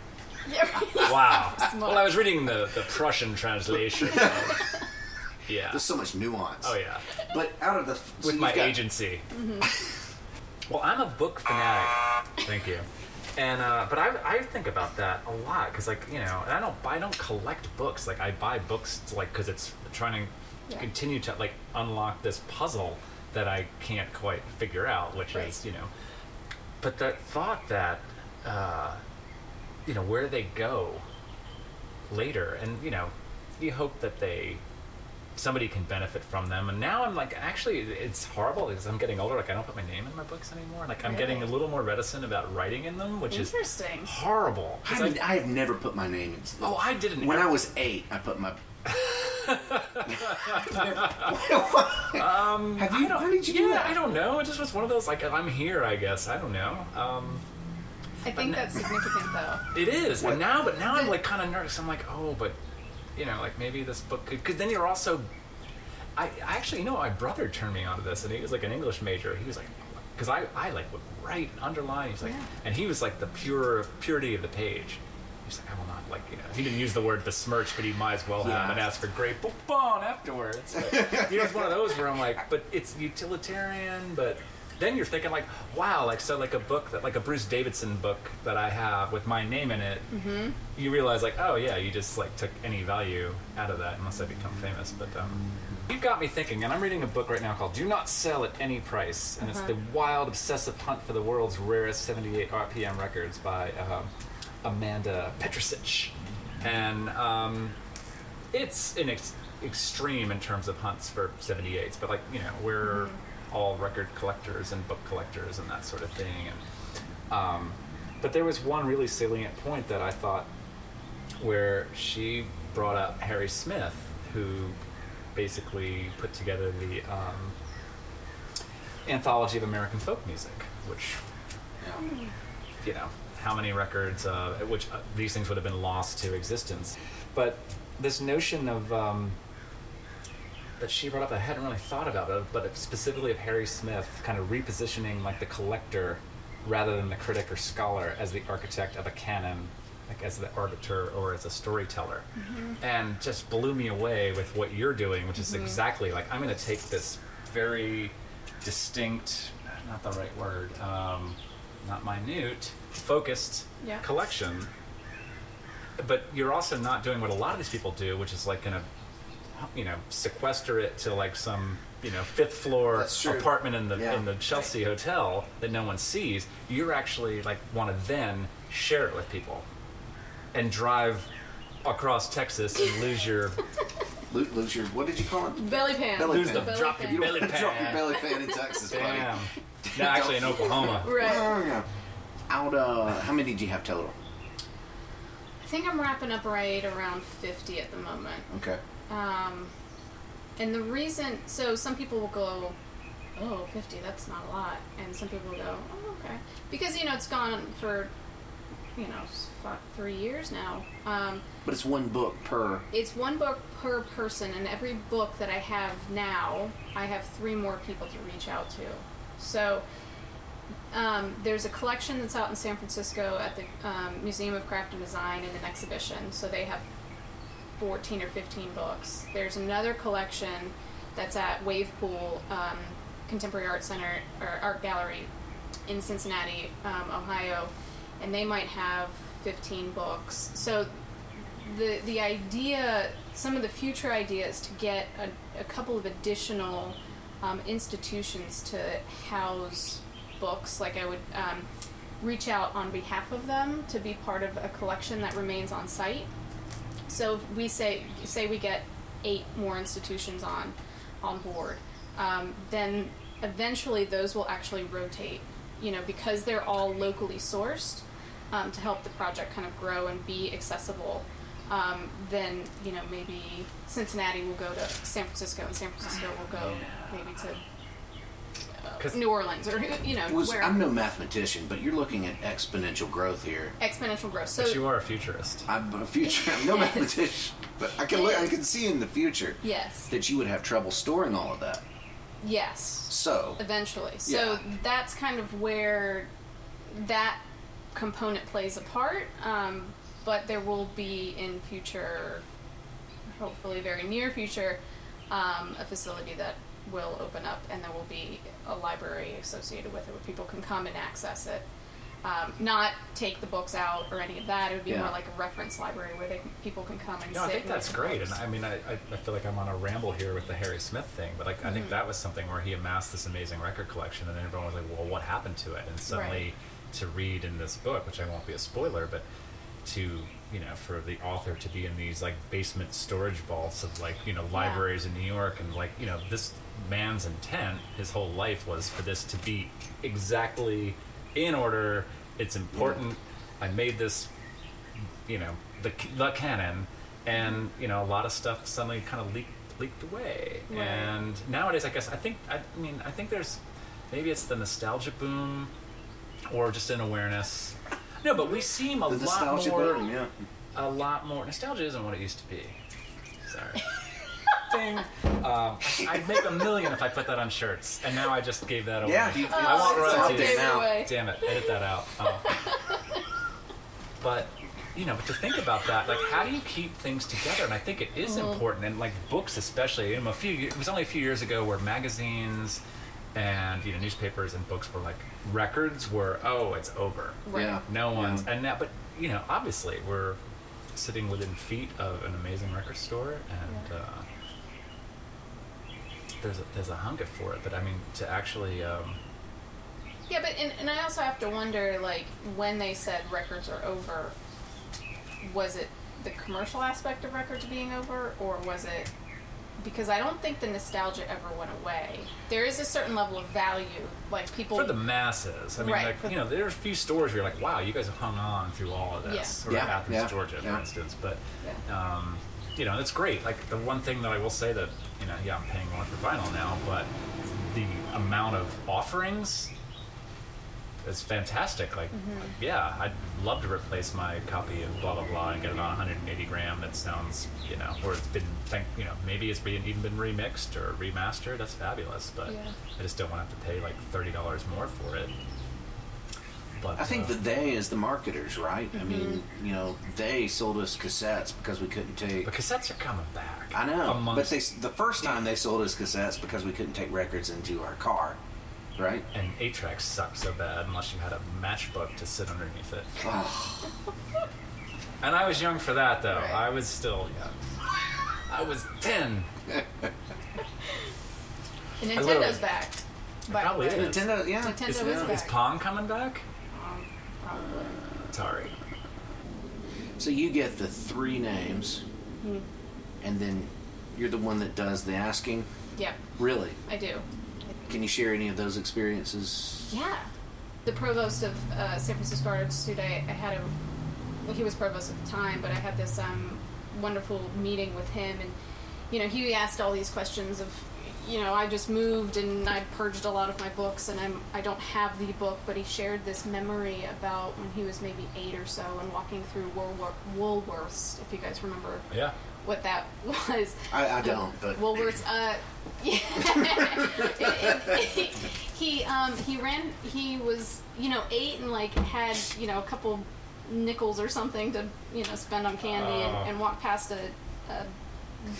yeah Wow. Smart. well, I was reading the the Prussian translation. yeah. There's so much nuance. Oh yeah. But out of the so With my got- agency. Well, I'm a book fanatic. Thank you. And uh, but I, I think about that a lot because like you know and I don't I don't collect books like I buy books to, like because it's trying to Yeah. continue to like unlock this puzzle that I can't quite figure out which Right. is you know but that thought that uh, you know where they go later and you know you hope that they somebody can benefit from them. And now I'm like, actually, it's horrible because I'm getting older. Like I don't put my name in my books anymore. Like I'm getting a little more reticent about writing in them, which is Interesting. horrible. 'Cause I, I- mean, I have never put my name in. oh, I didn't. When I was eight, I put my. um, have you? How did you yeah, do that? I don't know. It just was one of those like I'm here. I guess I don't know. Um, I think that's significant, though. It is, What? and now, but now I'm like kind of nervous. I'm like, oh, but you know, like maybe this book could, because then you're also. I, I actually, you know, my brother turned me onto this, and he was like an English major. He was like, because I, I like would write and underline. He's like, Yeah. and he was like the pure purity of the page. He's like, I will not like, you know, he didn't use the word besmirch, but he might as well have Yeah. and ask for great book bone afterwards. Like, you know, it's one of those where I'm like, but it's utilitarian, but then you're thinking like, wow, like so like a book that like a Bruce Davidson book that I have with my name in it. Mm-hmm. You realize like, oh yeah, you just like took any value out of that unless I become famous. But um, you got me thinking, and I'm reading a book right now called "Do Not Sell at Any Price," and it's the wild, obsessive hunt for the world's rarest 78 RPM records by um, Amanda Petrusich, and um, it's an ex- extreme in terms of hunts for 78s, but like you know we're all record collectors and book collectors and that sort of thing. And um, but there was one really salient point that I thought where she brought up Harry Smith, who basically put together the um, anthology of American folk music, which Yeah. you know how many records uh, which uh, these things would have been lost to existence but this notion of um, that she brought up i hadn't really thought about it but specifically of harry smith kind of repositioning like the collector rather than the critic or scholar as the architect of a canon like as the arbiter or as a storyteller. And just blew me away with what you're doing which is exactly like i'm going to take this very distinct not the right word um, not minute focused Yeah. collection. But you're also not doing what a lot of these people do which is like gonna you know sequester it to like some you know fifth floor apartment in the Yeah. in the Chelsea hotel that no one sees you're actually like want to then share it with people and drive across Texas and lose your Lo- Lose your. What did you call it? Belly pan. Belly lose pan. the Belly drop pan. your belly Drop your pan belly fan in Texas, buddy. damn no actually in Oklahoma Right. Out. Uh, how many did you have total? I think I'm wrapping up right around 50 at the moment. Okay. Um, and the reason, so some people will go, oh, 50, that's not a lot. And some people will go, oh, okay. Because, you know, it's gone for, you know, three years now. Um, But it's one book per. it's one book per person, and every book that I have now, I have three more people to reach out to. So um, there's a collection that's out in San Francisco at the um, Museum of Craft and Design in an exhibition. So they have 14 or 15 books. There's another collection that's at Wavepool um, Contemporary Art Center or Art Gallery in Cincinnati, um, Ohio, and they might have 15 books. So the the idea, some of the future ideas, to get a, a couple of additional um, institutions to house books. Like I would um, reach out on behalf of them to be part of a collection that remains on site. So if we say say we get eight more institutions on on board, um, then eventually those will actually rotate. You know, because they're all locally sourced um, to help the project kind of grow and be accessible. Um, then you know maybe Cincinnati will go to San Francisco, and San Francisco will go maybe to New Orleans or you know Was, where I'm no mathematician, but you're looking at exponential growth here. exponential growth. So but you are a futurist I'm a future. I'm no Yes. mathematician, but I can look, I can see in the future yes, that you would have trouble storing all of that. yes. So eventually. So Yeah. that's kind of where that component plays a part. Um, but there will be in future, hopefully very near future, um, a facility that will open up, and there will be a library associated with it where people can come and access it. Um, not take the books out or any of that. It would be Yeah. more like a reference library where they people can come and No, sit. I think that's look at great, and. I mean, I, I I feel like I'm on a ramble here with the Harry Smith thing, but like I Mm-hmm. think that was something where he amassed this amazing record collection, and everyone was like, "Well, what happened to it?" And suddenly, to read in this book, which I won't be a spoiler, but to you know, for the author to be in these like basement storage vaults of like you know libraries in New York, and like you know this man's intent, his whole life was for this to be exactly in order. It's important. I made this, you know, the the canon, and you know a lot of stuff suddenly kind of leaked leaked away. Right. And nowadays, I guess I think I, I mean I think there's maybe it's the nostalgia boom, or just an awareness. No, but we seem a The lot nostalgia more boom, yeah. a lot more. Nostalgia isn't what it used to be. Sorry. Ding. Um, I'd make a million if I put that on shirts, and now I just gave that away. Yeah, you- I want Oh, it's out royalties. there gave it now. away. Damn it! Edit that out. Oh. but you know, but to think about that, like, how do you keep things together? And I think it is important, and like books especially. You know, a few. It was only a few years ago where magazines and you know newspapers and books were like records were oh it's over Right. Yeah. no one's Yeah. and now but you know obviously we're sitting within feet of an amazing record store and Yeah. uh, there's a, there's a hunger for it but i mean to actually um, Yeah, but and, and I also have to wonder, like, when they said records are over, was it the commercial aspect of records being over, or was it because I don't think the nostalgia ever went away. There is a certain level of value, like people. for the masses i mean Right, like for you know there are a few stores where you're like wow you guys have hung on through all of this Yeah. or Yeah, athens yeah, georgia for instance but Yeah. um, you know, it's great. Like the one thing that I will say that you know, yeah, I'm paying more for vinyl now, but the amount of offerings is fantastic. Like, Mm-hmm. yeah, I'd love to replace my copy of blah blah blah and get it on 180 gram. That sounds, you know, or it's been, thank, you know, maybe it's been even been remixed or remastered. That's fabulous, but Yeah. I just don't want to have to pay like thirty dollars more for it. But I think uh, that they, as the marketers, right? I mean, Mm-hmm. you know, they sold us cassettes because we couldn't take. but cassettes are coming back. I know, but amongst- they the first time they sold us cassettes because we couldn't take records into our car, right? And 8 tracks suck so bad unless you had a matchbook to sit underneath it. Oh, And I was young for that, though. Right. I was still young. I was 10. And Nintendo's back. by probably is. Nintendo, yeah, Nintendo it's is back. Is Pong coming back? Probably. Sorry. So you get the three names, Hmm. and then you're the one that does the asking. Yeah, Really? I do. Can you share any of those experiences? Yeah. The provost of uh, San Francisco Art Institute, I, I had a, well, he was provost at the time, but I had this um, wonderful meeting with him, and you know, he asked all these questions of, you know, I just moved and I purged a lot of my books, and I'm I don't have the book, but he shared this memory about when he was maybe eight or so and walking through Woolwor- Woolworths, if you guys remember Yeah. what that was. I, I don't, but Woolworths. Uh, yeah. he um he ran. He was you know eight and like had you know a couple nickels or something to you know spend on candy Oh. and, and walked past a, a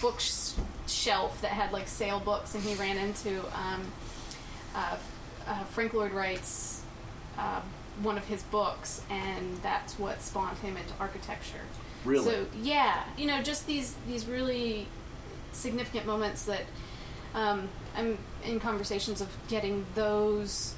bookshelf that had like sale books and he ran into um, uh, uh, Frank Lloyd Wright's uh, one of his books and that's what spawned him into architecture. Really? So yeah, you know, just these these really significant moments that um, I'm in conversations of getting those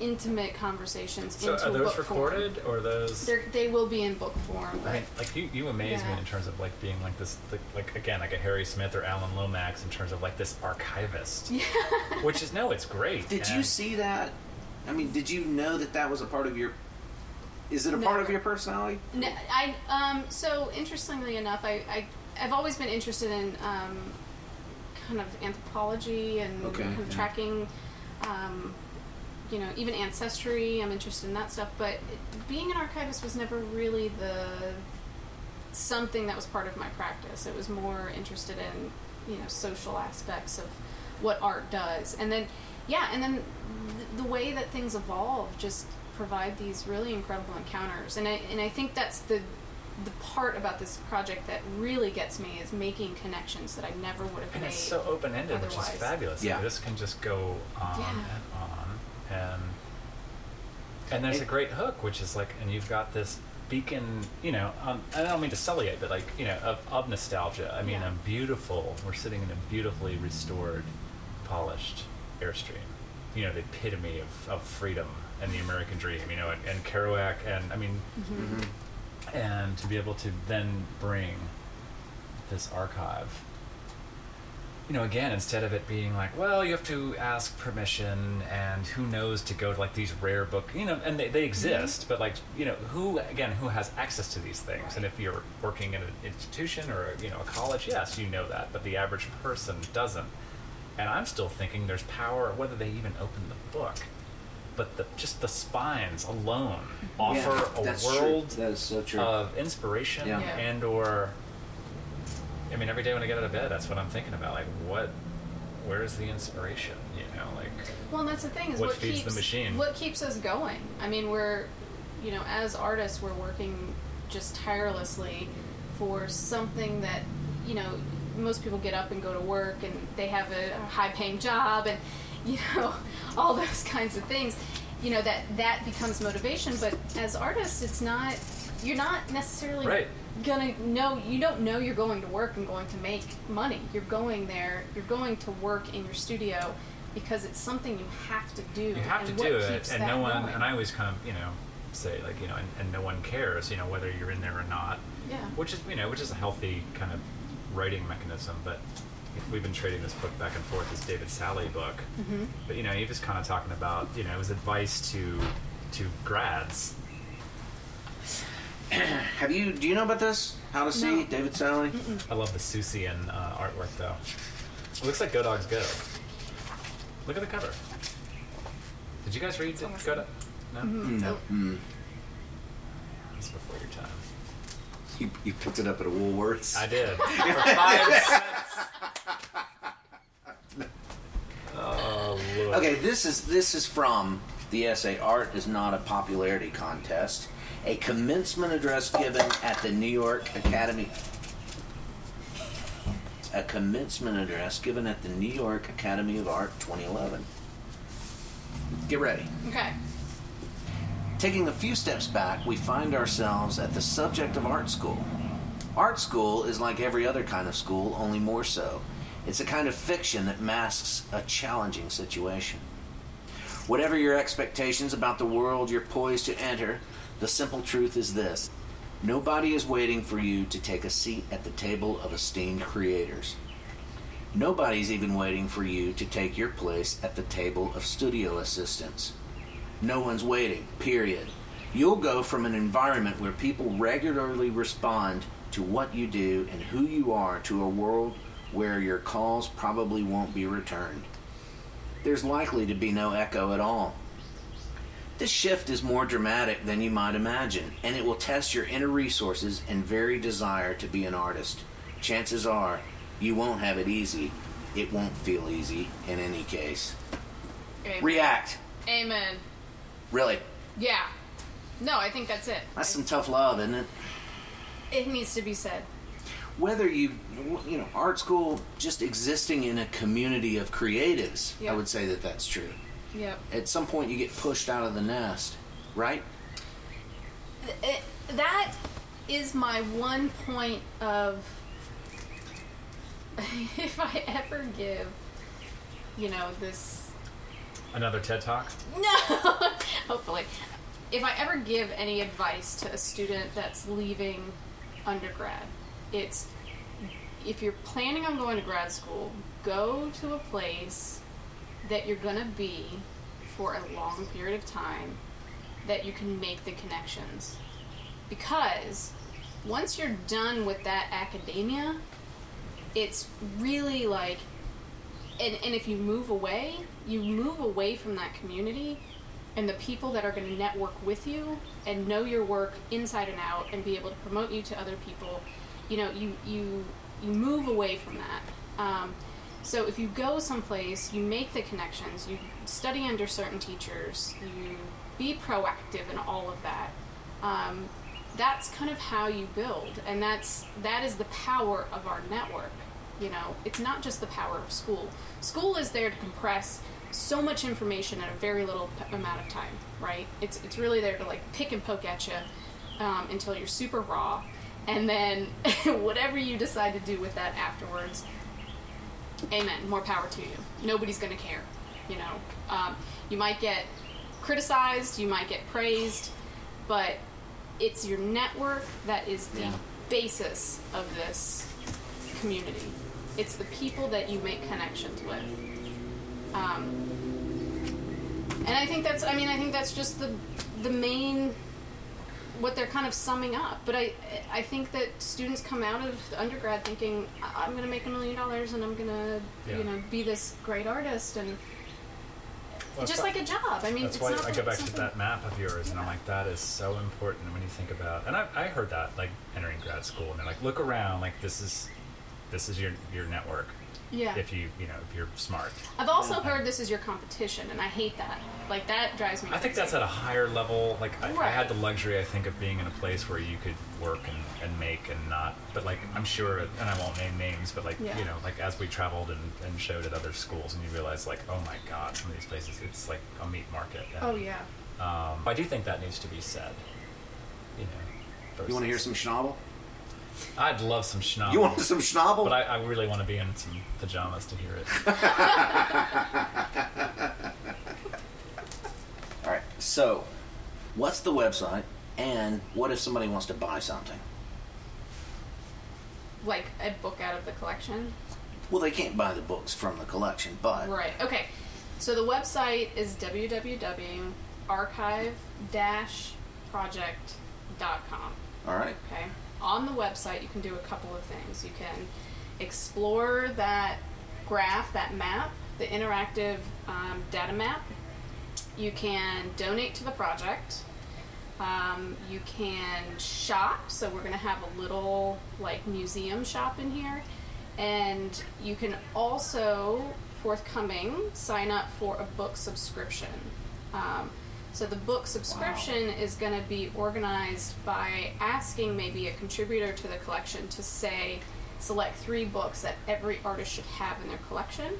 intimate conversations So into are a those book form. recorded or those. They're, they will be in book form, I mean, like you, you amaze me in terms of like being like this, like, like again, like a Harry Smith or Alan Lomax in terms of like this archivist, Yeah. which is no, it's great. did you see that? I mean, did you know that that was a part of your? Is it a part of your personality? No, I um so interestingly enough, I, I I've always been interested in um, kind of anthropology and Okay, kind of yeah. tracking, um, you know, even ancestry. I'm interested in that stuff, but being an archivist was never really the something that was part of my practice. It was more interested in you know social aspects of what art does, and then yeah, and then th- the way that things evolve just provide these really incredible encounters, and I and I think that's the the part about this project that really gets me is making connections that I never would have And made. it's so open ended, which is fabulous. Yeah. This can just go on Yeah. and on, and there's a great hook, which is like, and you've got this beacon, you know. Um, I don't mean to sully it, but like, you know, of, of nostalgia. I mean, Yeah. a beautiful. We're sitting in a beautifully restored, polished airstream. You know, the epitome of, of freedom and the American dream. You know, and, and Kerouac, and I mean, Mm-hmm. and to be able to then bring this archive you know again instead of it being like well you have to ask permission and who knows to go to like these rare book you know and they, they mm-hmm. exist but like you know who again who has access to these things and if you're working in an institution or you know a college yes you know that but the average person doesn't and i'm still thinking there's power whether they even open the book but the, just the spines alone mm-hmm. offer Yeah, a world That is so true. of inspiration Yeah. Yeah. and or I mean every day when I get out of bed that's what I'm thinking about like what where's the inspiration you know like Well, and that's the thing is What what, feeds the keeps machine? what keeps us going. I mean, we're you know, as artists, we're working just tirelessly for something that you know most people get up and go to work and they have a high-paying job and you know all those kinds of things. You know that that becomes motivation, but as artists, it's not. You're not necessarily Right. Gonna know. You don't know you're going to work and going to make money. You're going there. You're going to work in your studio because it's something you have to do. you have to and do it and no one going. and I always kind of you know say like you know and, and no one cares you know whether you're in there or not Yeah. which is you know which is a healthy kind of writing mechanism but we've been trading this book back and forth this David Salle book Mm-hmm. but you know he was kind of talking about you know it was advice to to grads Have you? Do you know about this? How to see No. David Salle? i love the Seussian uh, artwork though it looks like go dogs go look at the cover did you guys read it go Dog- no No. Mm. it's before your time You, you picked it up at a Woolworths. i did for five cents oh Lord. Okay, this is this is from the essay "Art is not a popularity contest," a commencement address given at the New York Academy. A commencement address given at the New York Academy of Art 2011. Get ready. Okay. Taking a few steps back, we find ourselves at the subject of art school. Art school is like every other kind of school, only more so. It's a kind of fiction that masks a challenging situation. Whatever your expectations about the world you're poised to enter, the simple truth is this nobody is waiting for you to take a seat at the table of esteemed creators. Nobody's even waiting for you to take your place at the table of studio assistants. No one's waiting, period. You'll go from an environment where people regularly respond to what you do and who you are to a world where your calls probably won't be returned. There's likely to be no echo at all. This shift is more dramatic than you might imagine, and it will test your inner resources and very desire to be an artist. Chances are you won't have it easy. It won't feel easy in any case. Amen. React. Amen. Really. Yeah. No, I think that's it. That's some tough love, isn't it? It needs to be said. Whether you, you know, art school, just existing in a community of creatives, Yeah. I would say that that's true. Yep. At some point, you get pushed out of the nest, right? It, that is my one point of if I ever give, you know, this Another TED Talk? No, hopefully. If I ever give any advice to a student that's leaving undergrad, it's if you're planning on going to grad school, go to a place that you're going to be for a long period of time that you can make the connections. Because once you're done with that academia, it's really like and, and if you move away, you move away from that community and the people that are going to network with you and know your work inside and out and be able to promote you to other people. You know, you you you move away from that. Um, so if you go someplace, you make the connections, you study under certain teachers, you be proactive in all of that. Um, that's kind of how you build, and that's that is the power of our network. You know, it's not just the power of school. School is there to compress so much information in a very little p- amount of time, right? It's it's really there to like pick and poke at you um, until you're super raw, and then whatever you decide to do with that afterwards, amen. More power to you. Nobody's gonna care. You know, um, you might get criticized, you might get praised, but it's your network that is the Yeah. basis of this community. It's the people that you make connections with. Um, and I think that's, I mean, I think that's just the the main what they're kind of summing up. But I I think that students come out of undergrad thinking "I- I'm going to make a million dollars and I'm going to Yeah. you know be this great artist and Well, just like a job. I mean, That's it's why not I go back to that map of yours, and I'm like, that is so important when you think about. And I, I heard that like entering grad school, and they're like, look around, like this is, this is your your network. Yeah. If you you know if you're smart. I've also heard this is your competition, and I hate that. Like that drives me. I think crazy. that's at a higher level. Like I, I Right. had the luxury, I think, of being in a place where you could work and, and make and not. But like I'm sure, and I won't name names, but like Yeah. you know, like as we traveled and, and showed at other schools, and you realize like, oh my God, some of these places, it's like a meat market. And, Oh yeah. Um, I do think that needs to be said. You know. You want to hear versus- some schnabel? I'd love some schnapps. You want some schnabel? But I, I really want to be in some pajamas to hear it. All right. So, what's the website, and what if somebody wants to buy something? Like a book out of the collection. Well, they can't buy the books from the collection, but Right. Okay. So the website is www.archive-project.com. all right. Okay. On the website, you can do a couple of things. You can explore that graph, that map, the interactive um, data map. You can donate to the project. Um, you can shop. So we're going to have a little like museum shop in here, and you can also forthcoming sign up for a book subscription. Um, so the book subscription is going to be organized by asking maybe a contributor to the collection to say, select three books that every artist should have in their collection,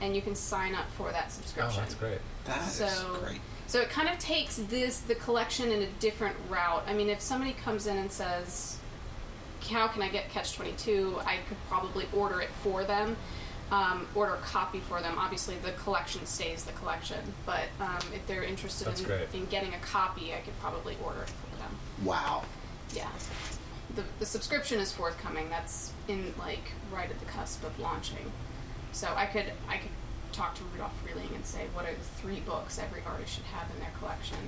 and you can sign up for that oh, subscription. oh, that's great. That is So, great. so it kind of takes this the collection in a different route. I mean, if somebody comes in and says, "How can I get Catch Twenty Two? I could probably order it for them, um, order a copy for them. Obviously, the collection stays the collection, but um, if they're interested in, in getting a copy, I could probably order it for them. Wow. Yeah. The, the subscription is forthcoming. That's in like right at the cusp of launching. So I could I could talk to Rudolf Frieling and say what are the three books every artist should have in their collection,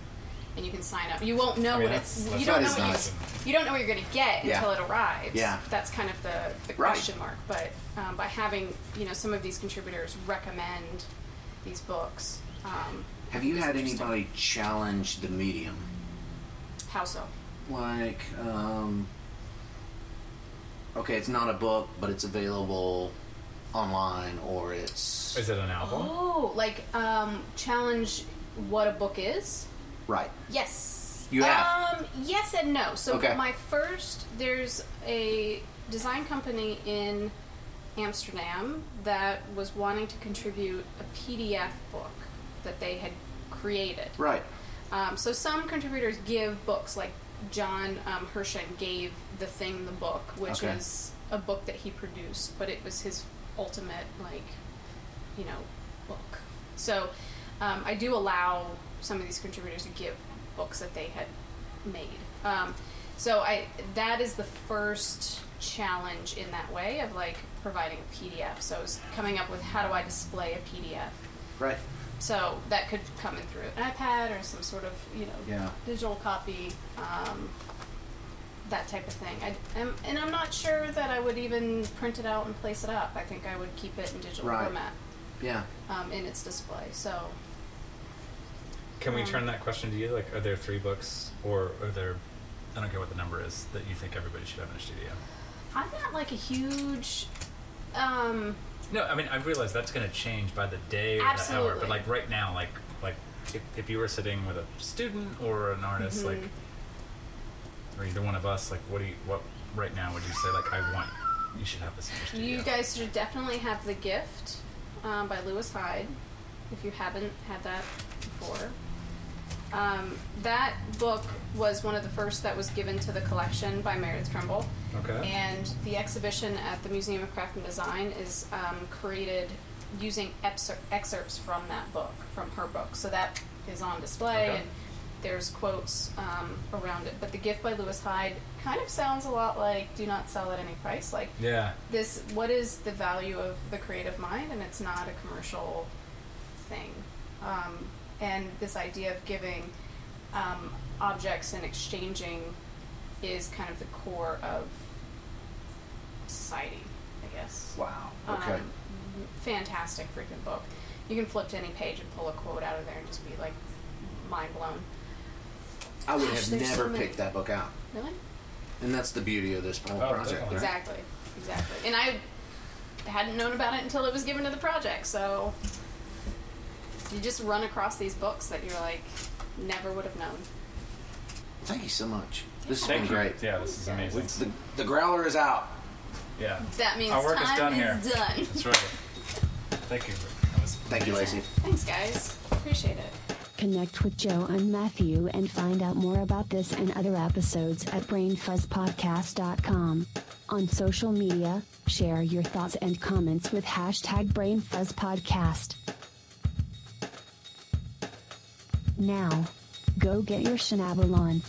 and you can sign up. You won't know I mean, what that's- it's that's- you don't know what nice. you, you don't know what you're going to get Yeah. until it arrives. Yeah. That's kind of the, the Right. question mark. But um, by having you know some of these contributors recommend these books, um, Have you had anybody challenge the medium? How so? Like, um, okay, it's not a book, but it's available online, or it's Is it an album? Oh, like um, challenge what a book is. Right. Yes. You have? Um, yes and no. So Okay. my first, there's a design company in Amsterdam that was wanting to contribute a PDF book that they had created. Right. Um, so some contributors give books, like John um, Hershen gave The Thing the book, which Okay. is a book that he produced, but it was his ultimate, like, you know, book. So um, I do allow some of these contributors to give books that they had made. Um, so I that is the first challenge in that way of like providing a PDF. So it's coming up with how do I display a PDF. Right. So that could come in through an iPad or some sort of you know Yeah. digital copy, um, that type of thing. I, am and I'm not sure that I would even print it out and place it up. I think I would keep it in digital Right. format Yeah. um, in its display. So Can we turn that question to you? Like, are there three books, or are there? I don't care what the number is that you think everybody should have in a studio. I'm not like a huge. Um, No, I mean I realize that's going to change by the day or the hour, but like right now, like like if, if you were sitting with a student or an artist, like Mm-hmm. or either one of us, like what do you what right now would you say like I want you should have this in your studio? You guys should definitely have The Gift um, by Lewis Hyde if you haven't had that before. Um, that book was one of the first that was given to the collection by Meredith Trimble. Okay. And the exhibition at the Museum of Craft and Design is um, created using excer- excerpts from that book, from her book. So that is on display, Okay. and there's quotes um, around it. But the gift by Lewis Hyde kind of sounds a lot like "Do not sell at any price." Like Yeah. this, what is the value of the creative mind? And it's not a commercial thing. Um, and this idea of giving um, objects and exchanging is kind of the core of society, I guess. Wow. Okay. Um, fantastic freaking book. You can flip to any page and pull a quote out of there and just be like mind blown. I would gosh, have there's so never picked that book out. Really? And that's the beauty of this whole Oh, project. right? Exactly. Exactly. And I hadn't known about it until it was given to the project, so you just run across these books that you're like never would have known. Thank you so much. This has Thank been you. great. Yeah, this is amazing. The, the growler is out. Yeah. That means Our work is time done here. done. That's right. Thank you. Thank you, Lacey. Thanks, guys. Appreciate it. Connect with Joe and Matthew and find out more about this and other episodes at brainfuzzpodcast.com. On social media, share your thoughts and comments with hashtag brainfuzzpodcast. Now, go get your Shinabalon.